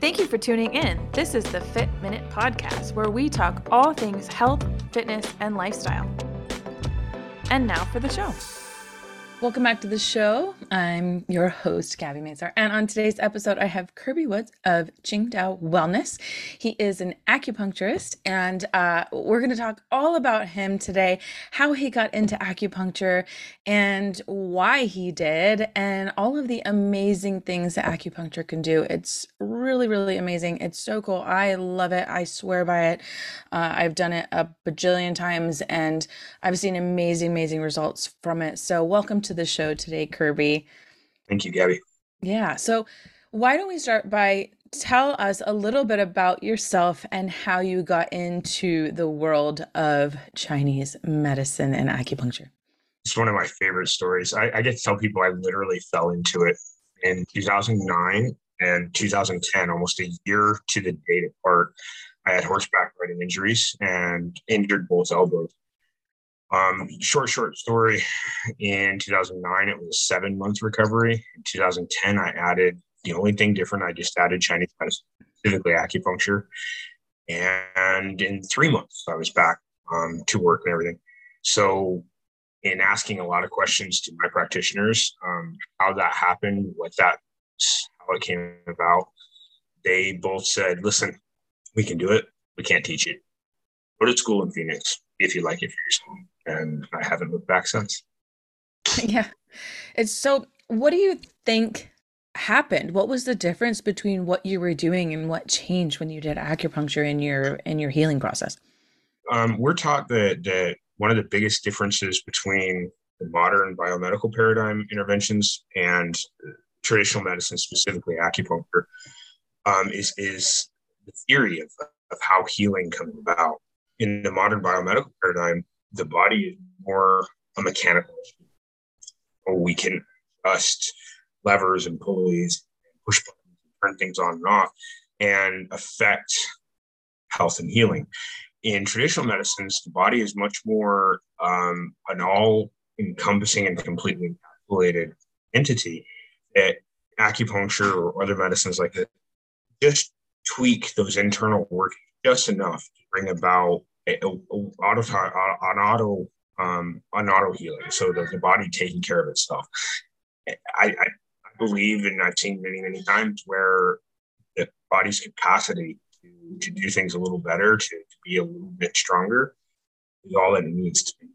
Thank you for tuning in. This is the Fit Minute Podcast, where we talk all things health, fitness, and lifestyle. And now for the show. Welcome back to the show. I'm your host, Gabby Mazar. And on today's episode, I have Kirby Woods of Qingdao Wellness. He is an acupuncturist, and uh, we're going to talk all about him today how he got into acupuncture and why he did, and all of the amazing things that acupuncture can do. It's really, really amazing. It's so cool. I love it. I swear by it. Uh, I've done it a bajillion times, and I've seen amazing, amazing results from it. So, welcome to to the show today, Kirby. Thank you, Gabby. Yeah. So, why don't we start by tell us a little bit about yourself and how you got into the world of Chinese medicine and acupuncture? It's one of my favorite stories. I, I get to tell people I literally fell into it in 2009 and 2010, almost a year to the date apart. I had horseback riding injuries and injured both elbows. Um, short, short story. In 2009, it was a seven month recovery. In 2010, I added the only thing different, I just added Chinese medicine, specifically acupuncture. And in three months, I was back um, to work and everything. So, in asking a lot of questions to my practitioners, um, how that happened, what that, how it came about, they both said, "Listen, we can do it. We can't teach it. Go to school in Phoenix if you like it for yourself." and I haven't looked back since. yeah. It's so what do you think happened? What was the difference between what you were doing and what changed when you did acupuncture in your in your healing process? Um, we're taught that that one of the biggest differences between the modern biomedical paradigm interventions and traditional medicine, specifically acupuncture, um, is is the theory of, of how healing comes about. In the modern biomedical paradigm, the body is more a mechanical we can adjust levers and pulleys, push buttons, turn things on and off, and affect health and healing. In traditional medicines, the body is much more um, an all encompassing and completely encapsulated entity that acupuncture or other medicines like that just tweak those internal workings just enough to bring about auto an auto um, an auto healing, so the, the body taking care of itself. I, I, I believe, and I've seen many many times where the body's capacity to, to do things a little better, to, to be a little bit stronger, is all that it needs to be.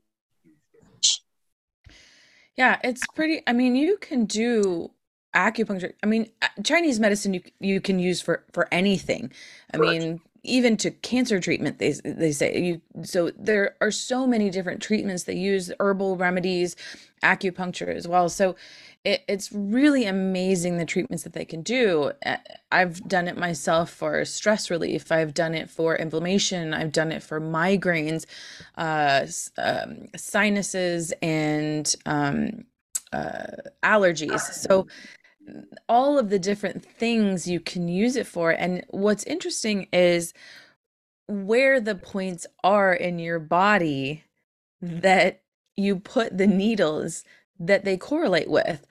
Yeah, it's pretty. I mean, you can do acupuncture. I mean, Chinese medicine you you can use for for anything. I Correct. mean, even to cancer treatment they they say you so there are so many different treatments. They use herbal remedies acupuncture as well. So it, it's really amazing the treatments that they can do. I've done it myself for stress relief. I've done it for inflammation. I've done it for migraines uh, um, sinuses and um, uh, allergies. So all of the different things you can use it for. And what's interesting is where the points are in your body that you put the needles that they correlate with.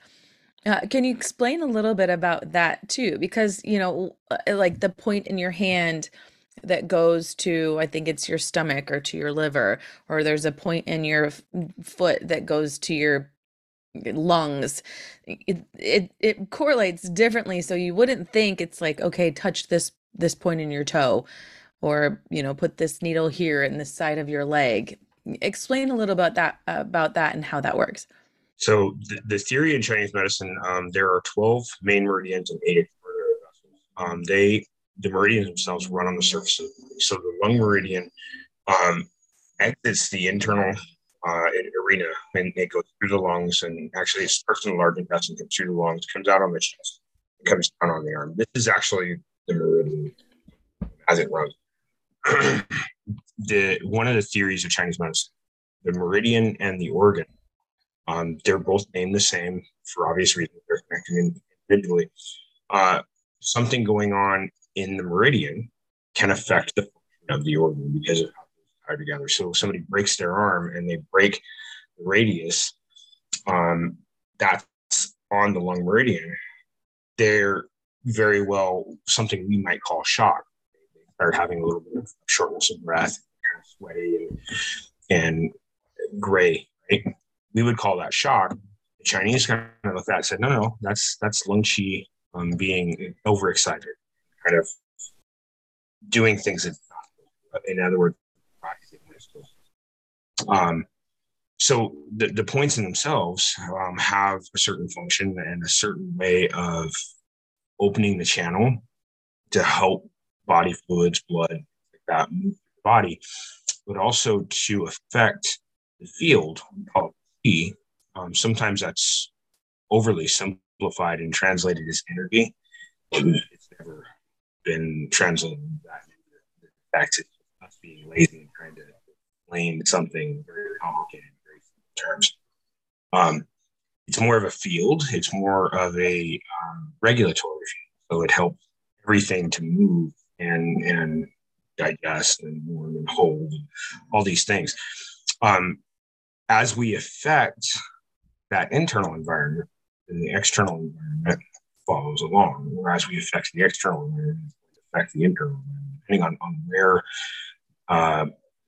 Uh, can you explain a little bit about that too? Because, you know, uh, like the point in your hand that goes to, I think it's your stomach or to your liver, or there's a point in your f- foot that goes to your lungs it, it it correlates differently. So you wouldn't think it's like okay touch this this point in your toe or you know put this needle here in the side of your leg. Explain a little about that about that and how that works. So the, the theory in chinese medicine um, there are 12 main meridians and eight um, they the meridians themselves run on the surface of the body. So the lung meridian um, exits the internal uh, arena and it goes through the lungs and actually it starts in the large intestine, comes through the lungs, comes out on the chest, comes down on the arm. This is actually the meridian as it runs. the one of the theories of Chinese medicine, the meridian and the organ, um, they're both named the same for obvious reasons. They're connected individually. Uh, something going on in the meridian can affect the function of the organ because of how together. So if somebody breaks their arm and they break the radius, um, that's on the lung meridian. They're very well something we might call shock. They start having a little bit of shortness of breath, sweaty and, and gray. Right? We would call that shock. The Chinese kind of looked at that said, no, no, that's that's lung qi um, being overexcited, kind of doing things that, in other words, um, so the, the points in themselves um, have a certain function and a certain way of opening the channel to help body fluids, blood, that body, but also to affect the field called Qi. Um, sometimes that's overly simplified and translated as energy. It's never been translated back to us being lazy and trying to explain something very complicated in very terms. Um, it's more of a field. It's more of a um, regulatory field. So it helps everything to move and and digest and warm and hold and all these things. Um, as we affect that internal environment, then the external environment follows along. Whereas we affect the external environment, affect the internal environment, depending on, on where uh,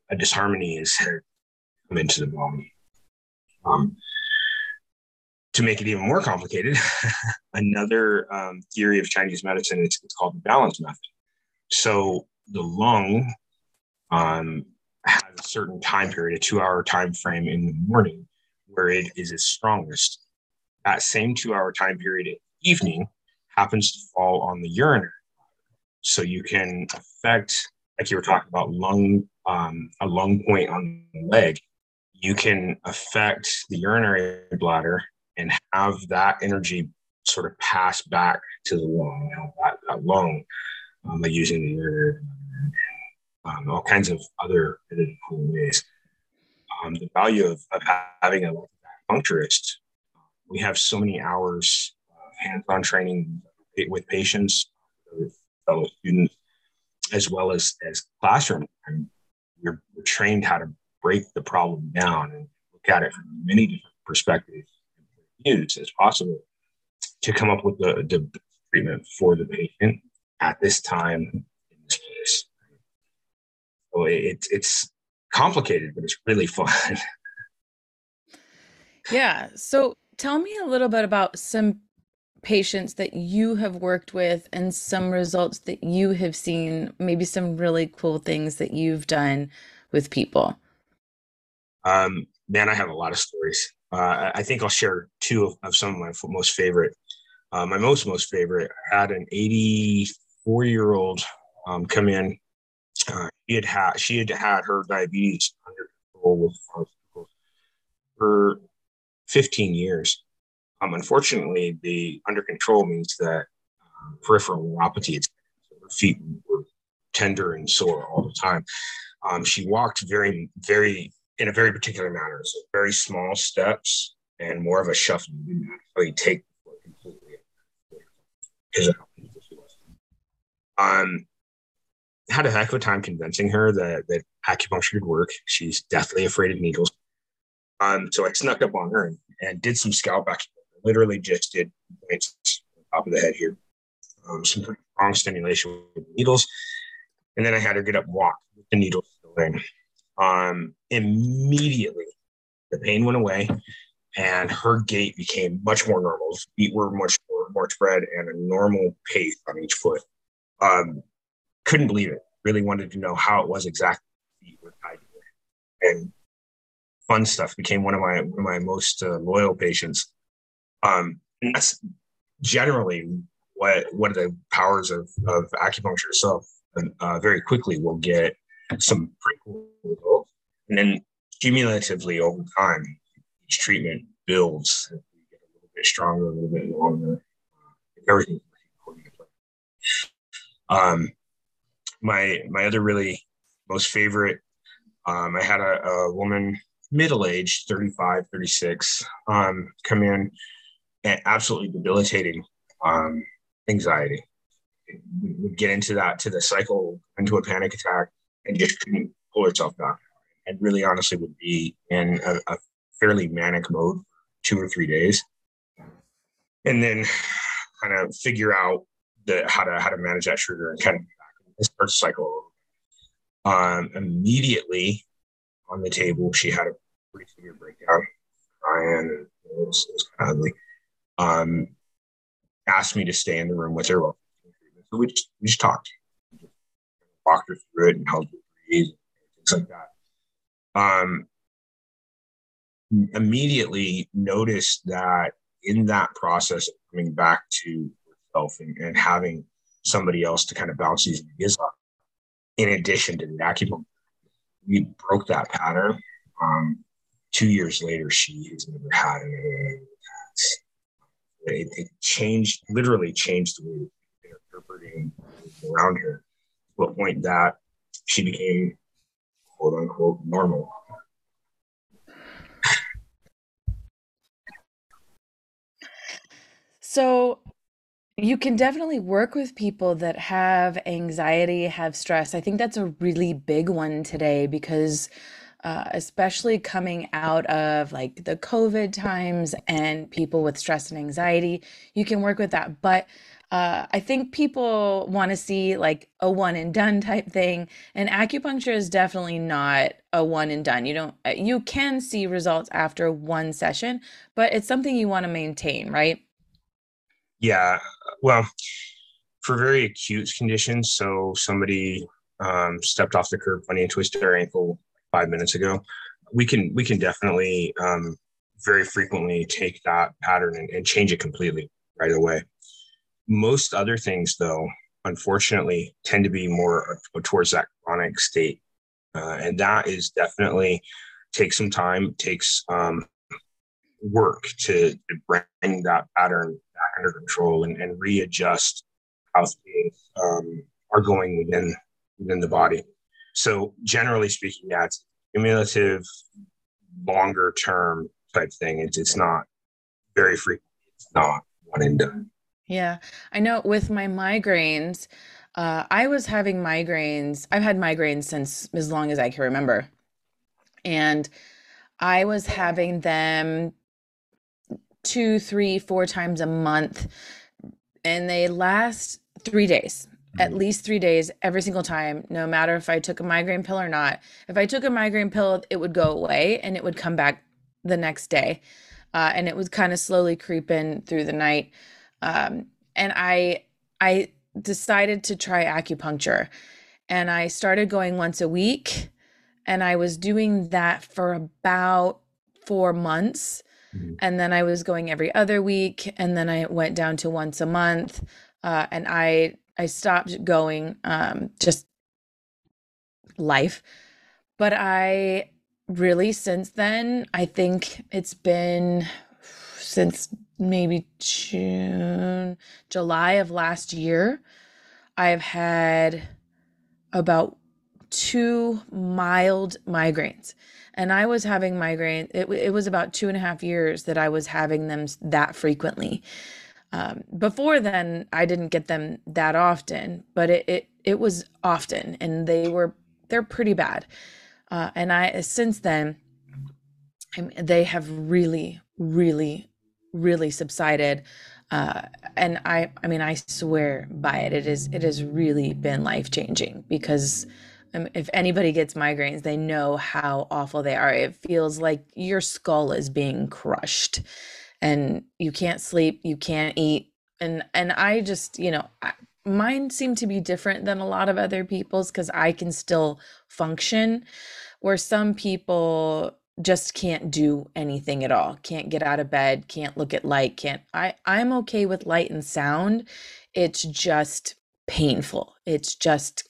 a disharmony is come into the body. Um, to make it even more complicated, another um, theory of Chinese medicine is it's called the balance method. So the lung um, has a certain time period, a two-hour time frame in the morning, where it is its strongest. That same two-hour time period the evening happens to fall on the urinary. So you can affect, like you were talking about, lung um, a lung point on the leg you can affect the urinary bladder and have that energy sort of pass back to the lung, that, that lung um, by using the urinary um, all kinds of other cool ways. Um, the value of, of having a acupuncturist, we have so many hours of hands-on training with patients, fellow students, as well as as classroom. And we're, we're trained how to break the problem down and look at it from many different perspectives and views as possible to come up with the, the treatment for the patient at this time in this place. So it, it's complicated, but it's really fun. yeah. So tell me a little bit about some patients that you have worked with and some results that you have seen, maybe some really cool things that you've done with people. Um, man, I have a lot of stories. Uh, I think I'll share two of, of some of my most favorite. Uh, my most most favorite I had an 84 year old um, come in. Uh, he had had she had had her diabetes under control with pharmaceuticals for 15 years. Um, unfortunately, the under control means that um, peripheral neuropathy. It's, her feet were tender and sore all the time. Um, she walked very, very in a very particular manner. So very small steps and more of a shuffle. You actually take completely. Um, had a heck of a time convincing her that that acupuncture could work. She's deathly afraid of needles. Um, so I snuck up on her and, and did some scalp acupuncture. Literally just did points on top of the head here. Um, some pretty strong stimulation with needles. And then I had her get up and walk with the needles still in um, immediately the pain went away and her gait became much more normal. Feet were much more, more spread and a normal pace on each foot. Um, couldn't believe it. Really wanted to know how it was exactly. Feet were tied and fun stuff became one of my one of my most uh, loyal patients. Um, and that's generally what what the powers of of acupuncture. So uh, very quickly we'll get some pretty cool results. And then cumulatively over time, each treatment builds. We get a little bit stronger, a little bit longer. Everything um, my my other really most favorite, um, I had a, a woman middle aged, 35, 36, um, come in and absolutely debilitating um, anxiety. Would get into that to the cycle, into a panic attack, and just couldn't pull herself back. And really, honestly, would be in a, a fairly manic mode, two or three days, and then kind of figure out the how to how to manage that trigger and kind of start cycle. Um, immediately on the table, she had a pretty severe breakdown, crying, and it was, it was kind of ugly. Um, asked me to stay in the room with her. So we just we just talked, walked her through it, and helped her breathe, things like that. Um, immediately noticed that in that process of coming back to herself and, and having somebody else to kind of bounce these ideas off, in addition to the acupuncture, we broke that pattern. Um, two years later, she has never had another it, it, changed, literally changed the way we interpreting around her to a point that she became quote unquote normal. So you can definitely work with people that have anxiety, have stress. I think that's a really big one today because uh, especially coming out of like the COVID times and people with stress and anxiety, you can work with that. But uh, I think people want to see like a one and done type thing, and acupuncture is definitely not a one and done. You don't, uh, you can see results after one session, but it's something you want to maintain, right? Yeah. Well, for very acute conditions, so somebody um, stepped off the curb funny and twisted their ankle five minutes ago, we can we can definitely um, very frequently take that pattern and, and change it completely right away. Most other things, though, unfortunately, tend to be more towards that chronic state, uh, and that is definitely takes some time, takes um, work to, to bring that pattern back under control and, and readjust how things um, are going within within the body. So generally speaking, it's cumulative, longer term type thing. It's it's not very frequent. It's not one and done. Yeah, I know. With my migraines, uh, I was having migraines. I've had migraines since as long as I can remember, and I was having them two, three, four times a month, and they last three days, at least three days every single time, no matter if I took a migraine pill or not. If I took a migraine pill, it would go away and it would come back the next day. Uh, and it was kind of slowly creeping through the night. Um, and I, I decided to try acupuncture and I started going once a week. And I was doing that for about four months. Mm-hmm. And then I was going every other week, and then I went down to once a month. Uh, and I I stopped going, um, just life. But I really since then, I think it's been since maybe June, July of last year. I've had about two mild migraines and I was having migraines, It, it was about two and a half years that I was having them that frequently. Um, before then, I didn't get them that often, but it, it it was often, and they were they're pretty bad. Uh, and I since then, I mean, they have really, really, really subsided. Uh, and I, I mean, I swear by it. It is, it has really been life changing because um, if anybody gets migraines, they know how awful they are. It feels like your skull is being crushed and you can't sleep, you can't eat. And and I just, you know, I, mine seem to be different than a lot of other people's cuz I can still function where some people just can't do anything at all. Can't get out of bed, can't look at light, can't I I'm okay with light and sound. It's just painful. It's just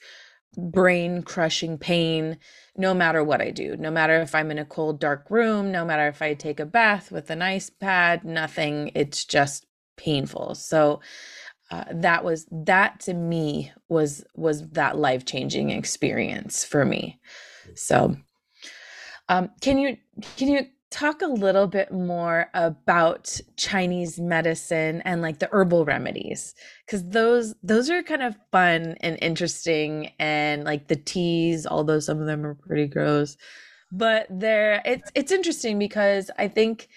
brain crushing pain no matter what I do, no matter if I'm in a cold, dark room, no matter if I take a bath with an ice pad, nothing. It's just painful. So uh, that was that to me was was that life changing experience for me. So, um, can you can you talk a little bit more about Chinese medicine and like the herbal remedies cuz those those are kind of fun and interesting and like the teas although some of them are pretty gross but they're it's it's interesting because I think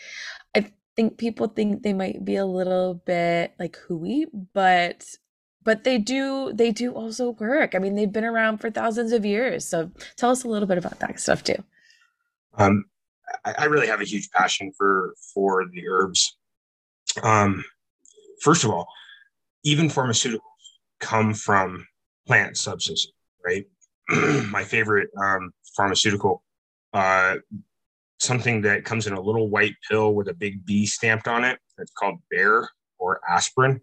I think people think they might be a little bit like hooey but but they do they do also work. I mean, they've been around for thousands of years. So tell us a little bit about that stuff too. Um, I, I really have a huge passion for for the herbs. Um, first of all, even pharmaceuticals come from plant substances, right? My favorite um, pharmaceutical, uh, something that comes in a little white pill with a big B stamped on it. It's called Bayer or aspirin.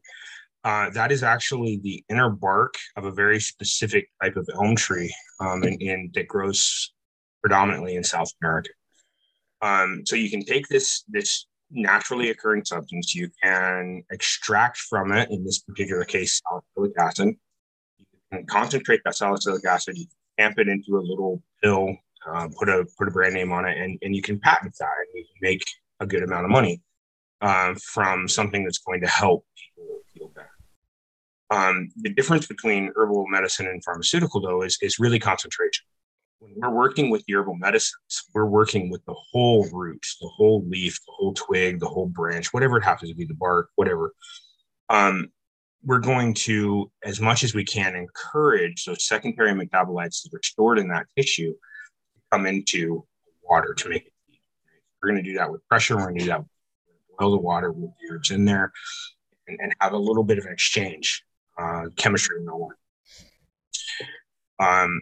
Uh, that is actually the inner bark of a very specific type of elm tree um, in, in, that grows predominantly in South America. Um, so you can take this this naturally occurring substance, you can extract from it, in this particular case, salicylic acid. You can concentrate that salicylic acid, you stamp it into a little pill, uh, put a put a brand name on it, and, and you can patent that, and you can make a good amount of money uh, from something that's going to help people feel better. Um, the difference between herbal medicine and pharmaceutical, though, is, is really concentration when we're working with herbal medicines, we're working with the whole root, the whole leaf, the whole twig, the whole branch, whatever it happens to be, the bark, whatever. Um, we're going to, as much as we can, encourage those secondary metabolites that are stored in that tissue to come into water to make it. We're going to do that with pressure. We're going to do that. Boil the water with the herbs in there, and, and have a little bit of an exchange. Uh, chemistry 101. Um,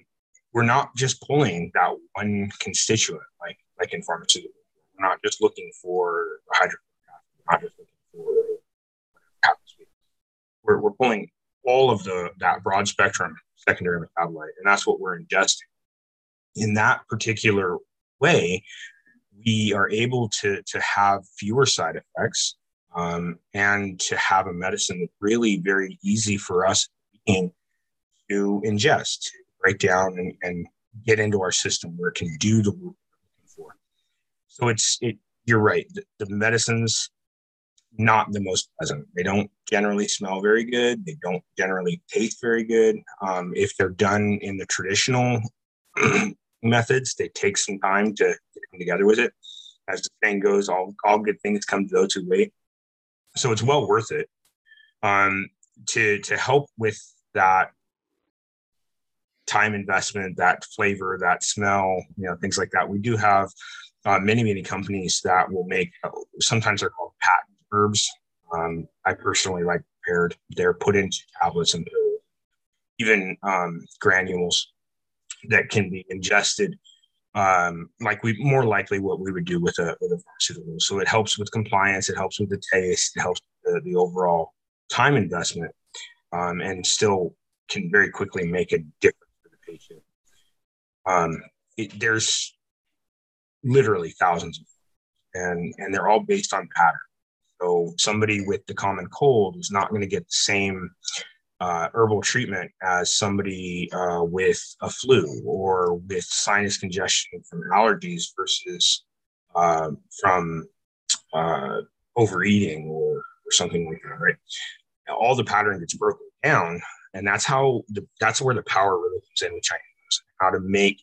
we're not just pulling that one constituent like like in pharmaceuticals. We're not just looking for hydrochloric acid. We're not just looking for we're, we're pulling all of the that broad spectrum secondary metabolite, and that's what we're ingesting. In that particular way, we are able to to have fewer side effects um, and to have a medicine that's really very easy for us to ingest, break down and, and get into our system where it can do the work we're looking for. So it's it. You're right. The, the medicines not the most pleasant. They don't generally smell very good. They don't generally taste very good. Um, if they're done in the traditional methods, they take some time to come together with it. As the saying goes, all, all good things come to those who wait. So it's well worth it um, to to help with that time investment, that flavor, that smell, you know, things like that. We do have uh, many, many companies that will make, sometimes they're called patent herbs. Um, I personally like prepared. They're put into tablets and pills, even um, granules that can be ingested. Um, like we more likely what we would do with a, with a pharmaceutical. So it helps with compliance. It helps with the taste. It helps the, the overall time investment, um, and still can very quickly make a difference Um, it, there's literally thousands of and and they're all based on pattern. So somebody with the common cold is not going to get the same uh, herbal treatment as somebody uh, with a flu or with sinus congestion from allergies versus uh, from uh, overeating or, or something like that, right? All the pattern gets broken down and that's how the, that's where the power really comes in with Chinese medicine, how to make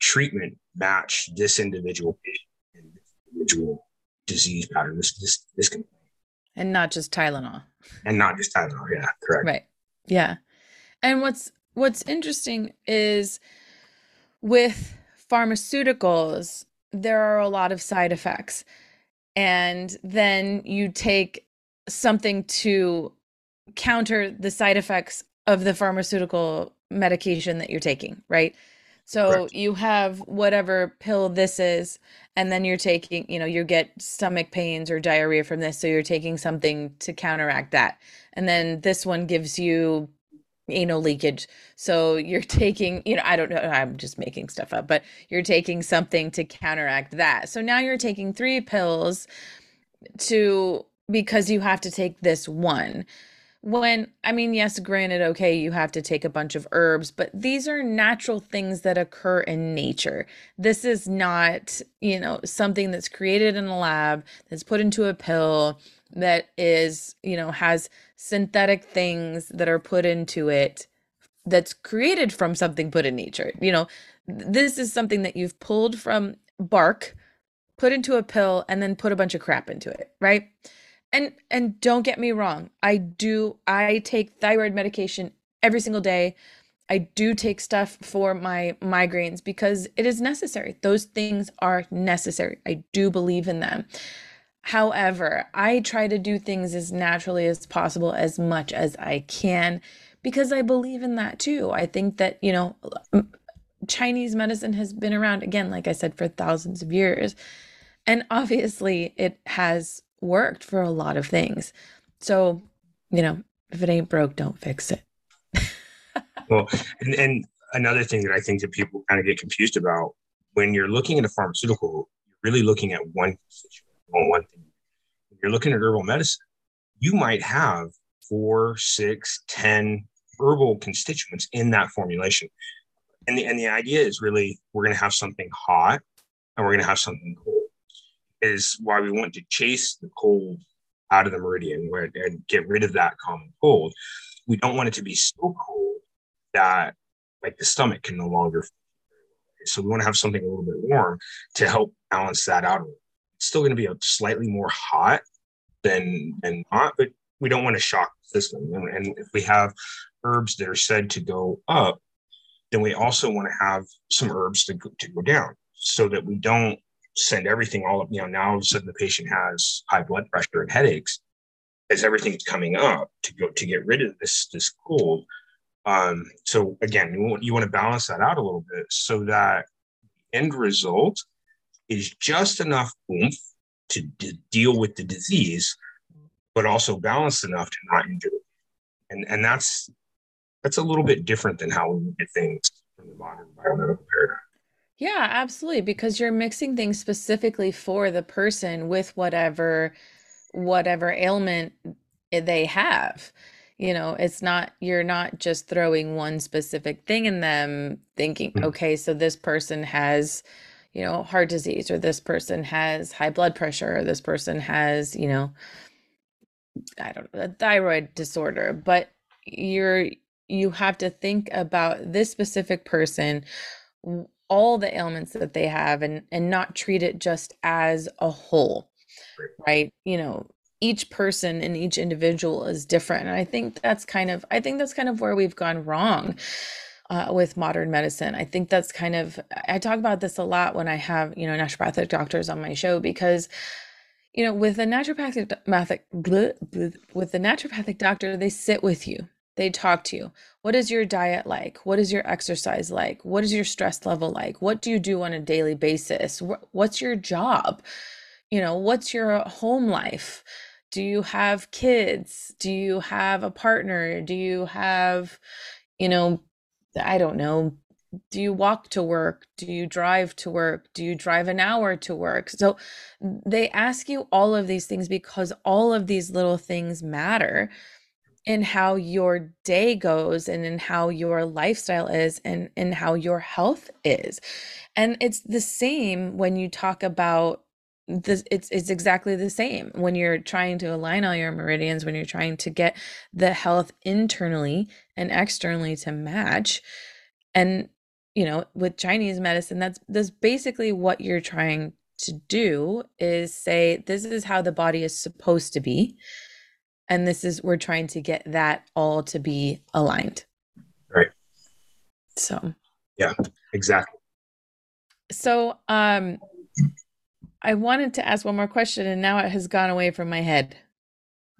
treatment match this individual patient individual disease pattern, this this this complaint. And not just Tylenol. And not just Tylenol, yeah, correct. Right. Yeah. And what's what's interesting is with pharmaceuticals, there are a lot of side effects. And then you take something to counter the side effects of the pharmaceutical medication that you're taking, right? So Correct. you have whatever pill this is, and then you're taking, you know, you get stomach pains or diarrhea from this. So you're taking something to counteract that. And then this one gives you anal leakage. So you're taking, you know, I don't know, I'm just making stuff up, but you're taking something to counteract that. So now you're taking three pills to because you have to take this one when i mean yes granted okay you have to take a bunch of herbs but these are natural things that occur in nature. This is not you know something that's created in a lab that's put into a pill that is you know has synthetic things that are put into it that's created from something put in nature. You know this is something that you've pulled from bark put into a pill and then put a bunch of crap into it right and and don't get me wrong i do i take thyroid medication every single day. I do take stuff for my migraines because it is necessary. Those things are necessary. I do believe in them. However i try to do things as naturally as possible as much as i can because i believe in that too. I think that you know chinese medicine has been around again like i said for thousands of years. And obviously it has worked for a lot of things. So, you know, if it ain't broke, don't fix it. well, and, and another thing that I think that people kind of get confused about when you're looking at a pharmaceutical, you're really looking at one one thing. When you're looking at herbal medicine, you might have four, six, ten herbal constituents in that formulation. And the, and the idea is really we're going to have something hot and we're going to have something cold is why we want to chase the cold out of the meridian and get rid of that common cold. We don't want it to be so cold that like the stomach can no longer. So we want to have something a little bit warm to help balance that out. It's still going to be a slightly more hot than than hot, but we don't want to shock the system. And, and if we have herbs that are said to go up, then we also want to have some herbs to go, to go down so that we don't send everything all up. You know, now all of a sudden the patient has high blood pressure and headaches as everything's coming up to go to get rid of this this cold. Um, so again, you want, you want to balance that out a little bit so that the end result is just enough oomph to d- deal with the disease, but also balanced enough to not injure it. And and that's that's a little bit different than how we look at things from the modern biomedical paradigm. Yeah, absolutely. Because you're mixing things specifically for the person with whatever whatever ailment they have. You know, it's not you're not just throwing one specific thing in them thinking, mm-hmm. okay, so this person has, you know, heart disease or this person has high blood pressure or this person has, you know, I don't know, a thyroid disorder, but you're you have to think about this specific person all the ailments that they have and and not treat it just as a whole right? You know each person and each individual is different and i think that's kind of i think that's kind of where we've gone wrong uh, with modern medicine. I think that's kind of i talk about this a lot when i have you know naturopathic doctors on my show because you know with a naturopathic with the naturopathic doctor they sit with you they talk to you. What is your diet like? What is your exercise like? What is your stress level like? What do you do on a daily basis? What's your job? You know, what's your uh, home life? Do you have kids? Do you have a partner? Do you have, you know, I don't know, do you walk to work do you drive to work do you drive an hour to work so they ask you all of these things because all of these little things matter in how your day goes and in how your lifestyle is and in how your health is. And it's the same when you talk about this it's it's exactly the same when you're trying to align all your meridians when you're trying to get the health internally and externally to match and you know with chinese medicine that's that's basically what you're trying to do is say this is how the body is supposed to be and this is we're trying to get that all to be aligned. Right. So. Yeah exactly. So um i wanted to ask one more question and now it has gone away from my head.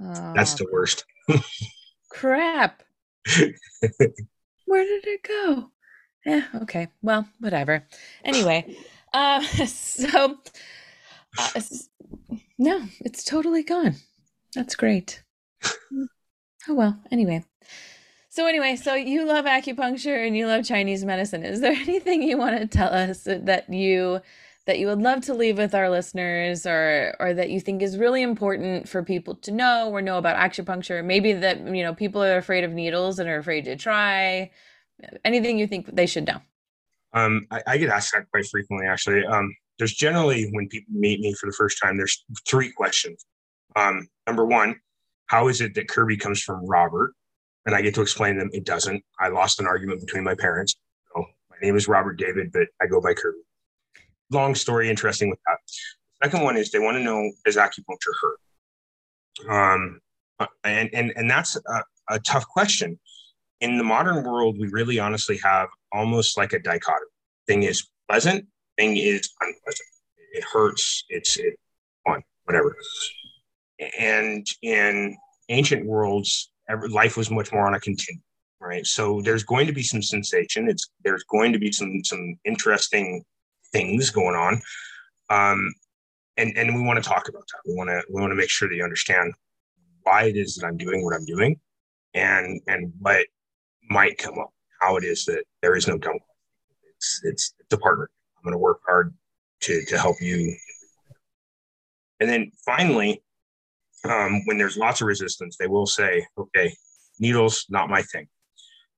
Oh, that's the worst. crap. Where did it go? Yeah okay. Well whatever. Anyway uh so uh, no it's totally gone. That's great Oh well, anyway. So anyway, so you love acupuncture and you love Chinese medicine. Is there anything you want to tell us that you that you would love to leave with our listeners or or that you think is really important for people to know or know about acupuncture? Maybe that, you know, people are afraid of needles and are afraid to try. Anything you think they should know? Um, I, I get asked that quite frequently actually. Um, there's generally when people meet me for the first time, there's three questions. Um, number one, how is it that Kirby comes from Robert? And I get to explain them it doesn't. I lost an argument between my parents. So my name is Robert David, but I go by Kirby. Long story, interesting with that. Second one is they want to know does acupuncture hurt? Um, and and and that's a, a tough question. In the modern world, we really honestly have almost like a dichotomy. Thing is pleasant, thing is unpleasant. It hurts. It's it on whatever. And in ancient worlds, life was much more on a continuum, right? So there's going to be some sensation. It's there's going to be some some interesting things going on, um, and and we want to talk about that. We want to we want to make sure that you understand why it is that I'm doing what I'm doing, and and what might come up. How it is that there is no dumb. It's it's it's a partner. I'm going to work hard to to help you. And then finally, um, when there's lots of resistance, they will say, "Okay, needles not my thing."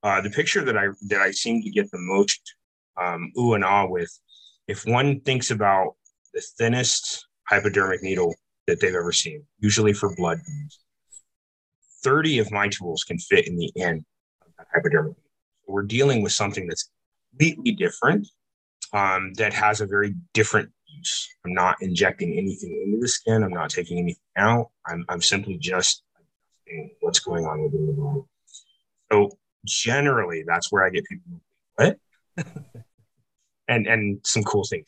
Uh, the picture that I that I seem to get the most um, ooh and ah with, if one thinks about the thinnest hypodermic needle that they've ever seen, usually for blood, 30 of my tools can fit in the end of that hypodermic. We're dealing with something that's completely different, um, that has a very different use. I'm not injecting anything into the skin. I'm not taking anything out. I'm, I'm simply just adjusting what's going on within the body. So generally, that's where I get people. What? and and some cool things.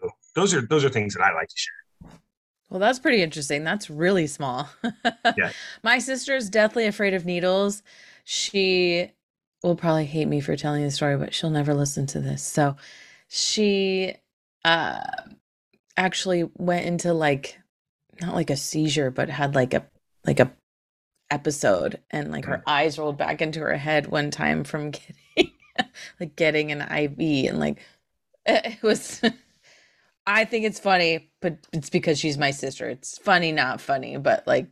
So those are those are things that I like to share. Well, that's pretty interesting. That's really small. yeah. My sister's deathly afraid of needles. She will probably hate me for telling the story, but she'll never listen to this. So she uh actually went into like not like a seizure, but had like a like a episode and like her eyes rolled back into her head one time from getting like getting an IV and like it was I think it's funny, but it's because she's my sister. It's funny, not funny, but like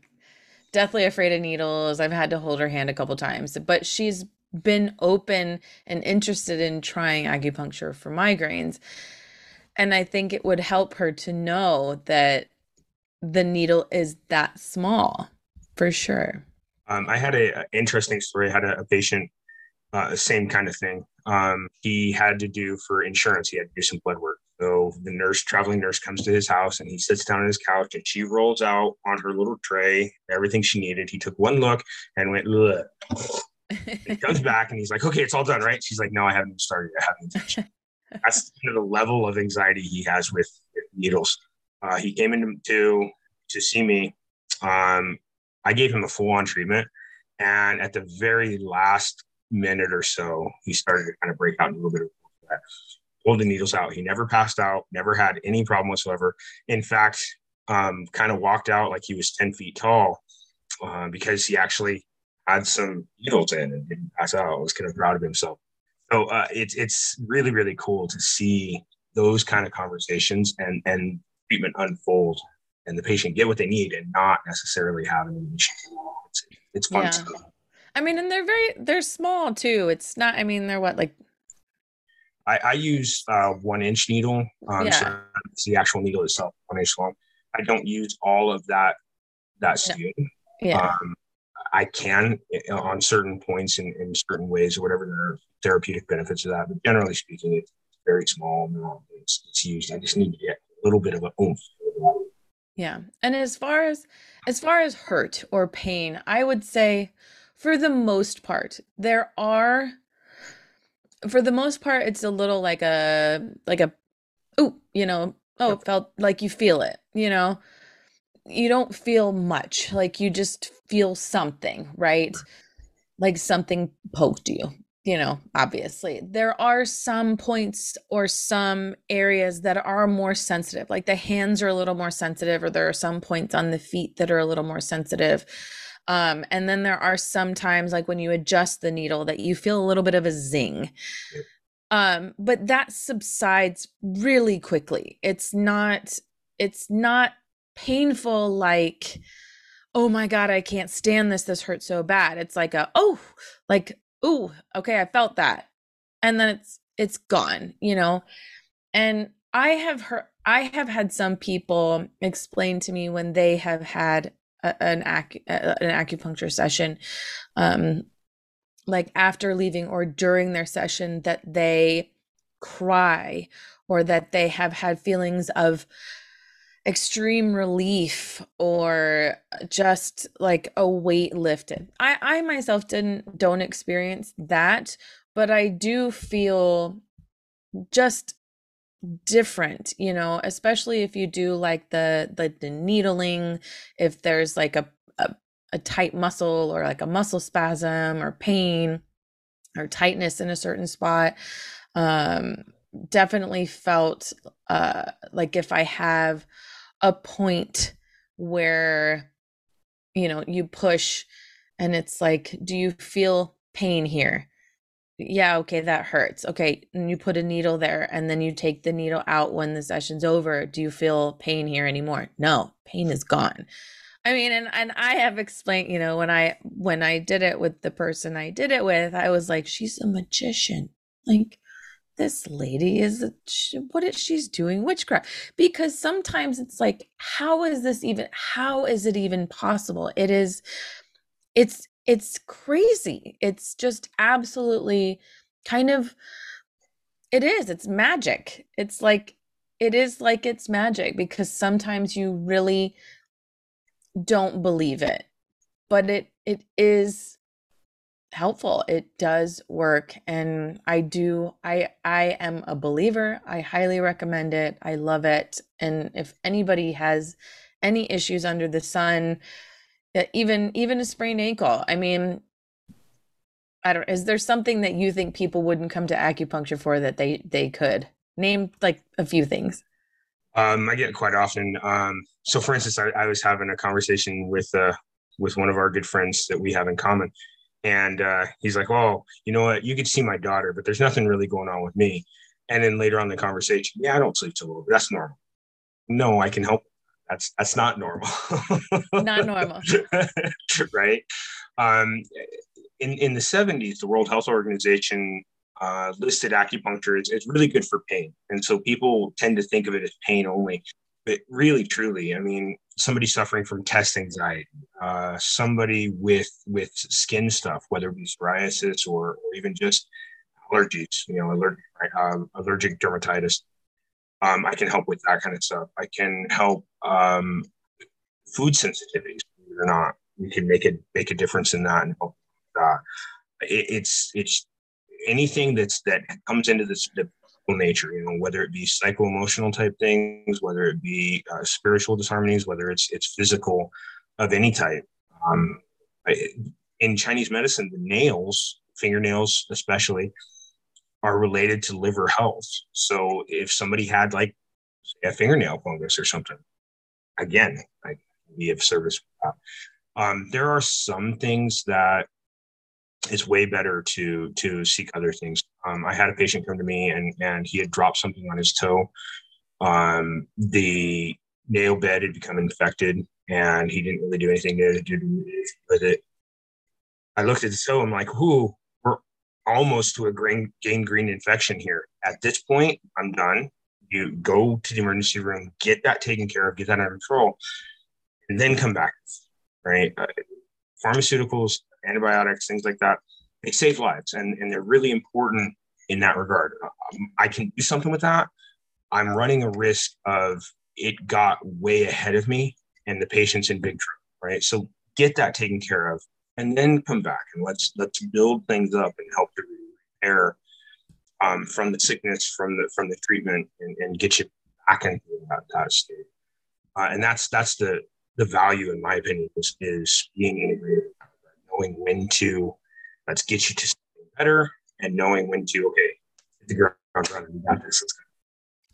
deathly afraid of needles. I've had to hold her hand a couple times, but she's been open and interested in trying acupuncture for migraines. And I think it would help her to know that the needle is that small for sure. Um, I had a, a, interesting story. I had a, a patient, uh, same kind of thing. Um, he had to do for insurance. He had to do some blood work. So the nurse, traveling nurse, comes to his house and he sits down on his couch and she rolls out on her little tray everything she needed. He took one look and went, he comes back and he's like, okay, it's all done, right? She's like, no, I haven't started. I haven't finished. That's the level of anxiety he has with, needles. Uh, he came in to to see me. Um, I gave him a full on treatment, and at the very last minute or so, he started to kind of break out a little bit. Pulled the needles out. He never passed out. Never had any problem whatsoever. In fact, um, kind of walked out like he was ten feet tall uh, because he actually had some needles in and didn't pass out. I was kind of proud of himself. So uh, it's it's really really cool to see those kind of conversations and and treatment unfold and the patient get what they need and not necessarily have an issue. It's, it's fun. Yeah. I mean, and they're very they're small too. It's not. I mean, they're what like. I, I use uh, one inch needle. Um, yeah. So it's the actual needle itself, one inch long. I don't use all of that that steel. Yeah. Um, I can eh, on certain points in, in certain ways or whatever there are therapeutic benefits of that. But generally speaking, it's very small. It's, it's used. I just need to get a little bit of a oomph. Yeah. And as far as as far as hurt or pain, I would say for the most part, there are for the most part it's a little like a like a oh, you know, oh, it felt like you feel it, you know you don't feel much like you just feel something right? Like something poked you you know obviously. There are some points or some areas that are more sensitive like the hands are a little more sensitive or there are some points on the feet that are a little more sensitive. Um, and then there are some times like when you adjust the needle that you feel a little bit of a zing. Um, but that subsides really quickly. It's not it's not painful like oh my god i can't stand this this hurts so bad. It's like a oh like oh okay i felt that. And then it's it's gone you know? And i have heard i have had some people explain to me when they have had a, an ac- an acupuncture session um like after leaving or during their session that they cry or that they have had feelings of extreme relief or just like a weight lifted. I I myself didn't don't experience that, but I do feel just different, you know, especially if you do like the the, the needling, if there's like a, a a tight muscle or like a muscle spasm or pain or tightness in a certain spot. Um definitely felt uh like if I have a point where you know you push and it's like do you feel pain here? Yeah okay that hurts. Okay and you put a needle there and then you take the needle out when the session's over. Do you feel pain here anymore? No pain is gone. I mean and and i have explained you know when i when i did it with the person i did it with i was like she's a magician. Like this lady is what is she's doing witchcraft? Because sometimes it's like how is this even how is it even possible? It is it's it's crazy. It's just absolutely kind of it is it's magic. It's like it is like it's magic because sometimes you really don't believe it. But it it is helpful. It does work and i do i i am a believer. I highly recommend it. I love it and if anybody has any issues under the sun even even a sprained ankle i mean i don't is there something that you think people wouldn't come to acupuncture for that they they could? Name like a few things. Um i get quite often um so for instance i, I was having a conversation with uh with one of our good friends that we have in common and uh, he's like, "Oh, you know what? You could see my daughter, but there's nothing really going on with me." And then later on the conversation, yeah, I don't sleep too little. That's normal. No, I can help. That's that's not normal. not normal. right. Um, in in the 70s, the World Health Organization uh, listed acupuncture as, as really good for pain, and so people tend to think of it as pain only. But really, truly, I mean, somebody suffering from test anxiety, uh, somebody with with skin stuff, whether it be psoriasis or, or even just allergies, you know, allergic, uh, allergic dermatitis. Um, I can help with that kind of stuff. I can help um, food sensitivities, or not. We can make it make a difference in that and help. Uh, it, it's it's anything that's that comes into this the nature, you know, whether it be psycho emotional type things, whether it be uh, spiritual disharmonies, whether it's it's physical of any type. Um, in Chinese medicine, the nails, fingernails especially, are related to liver health. So if somebody had like a fingernail fungus or something, again, I be of service. Um, there are some things that it's way better to to seek other things. Um, I had a patient come to me and and he had dropped something on his toe. Um, the nail bed had become infected and he didn't really do anything to do with it. I looked at the toe. I'm like, "Who? We're almost to a gangrene infection here. At this point, I'm done. You go to the emergency room, get that taken care of, get that under control, and then come back. Right? Uh, pharmaceuticals antibiotics, things like that, they save lives and, and they're really important in that regard. Um, I can do something with that. I'm running a risk of it got way ahead of me and the patient's in big trouble, right? So get that taken care of and then come back and let's let's build things up and help to repair um, from the sickness, from the from the treatment, and, and get you back into that, that state. Uh, and that's that's the the value, in my opinion, is, is being integrated knowing when to let's get you to something better and knowing when to okay hit the ground running we got this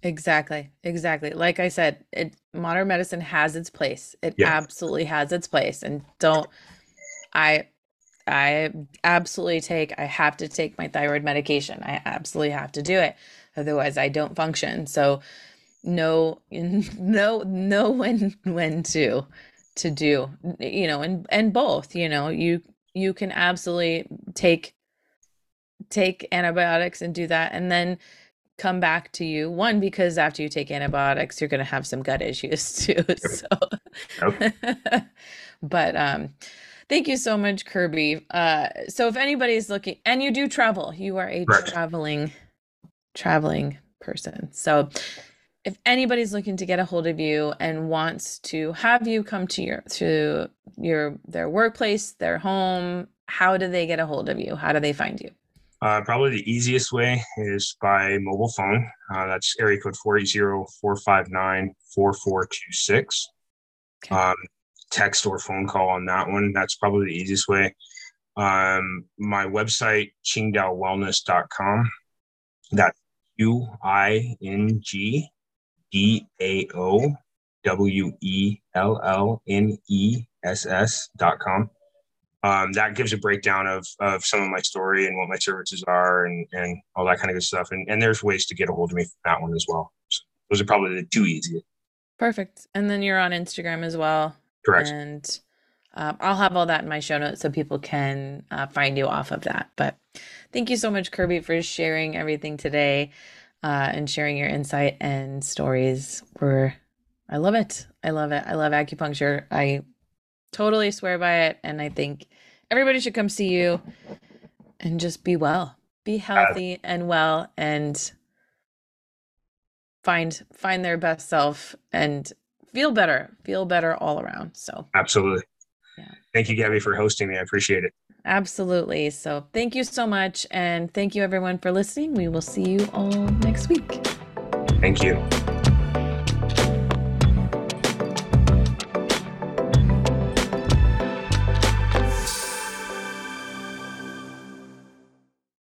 exactly exactly. Like i said it modern medicine has its place. It yeah. absolutely has its place. And don't i i absolutely take i have to take my thyroid medication. I absolutely have to do it. Otherwise i don't function. So know know know when when to to do you know and and both you know you you can absolutely take take antibiotics and do that and then come back to you. One because after you take antibiotics you're going to have some gut issues too so. But um thank you so much kirby. Uh so if anybody's looking and you do travel. You are a right. traveling traveling person. So if anybody's looking to get a hold of you and wants to have you come to your to your their workplace, their home, how do they get a hold of you? How do they find you? Uh, probably the easiest way is by mobile phone. Uh, that's area code 480-459-4426. Okay. Um, text or phone call on that one. That's probably the easiest way. Um, my website, qingdaowellness.com. That's Q I N G D A O W E L L N E S S dot com. Um, that gives a breakdown of, of some of my story and what my services are and, and all that kind of good stuff. And, and there's ways to get a hold of me from that one as well. So those are probably the two easiest. Perfect. And then you're on Instagram as well. Correct. And uh, I'll have all that in my show notes so people can uh, find you off of that. But thank you so much, Kirby, for sharing everything today uh, and sharing your insight and stories. Were I love it. I love it. I love acupuncture. I totally swear by it, and I think everybody should come see you and just be well, be healthy and well, and find find their best self and feel better, feel better all around. So absolutely. Yeah. Thank you, Gabby, for hosting me. I appreciate it. Absolutely. So thank you so much. And thank you, everyone, for listening. We will see you all next week. Thank you.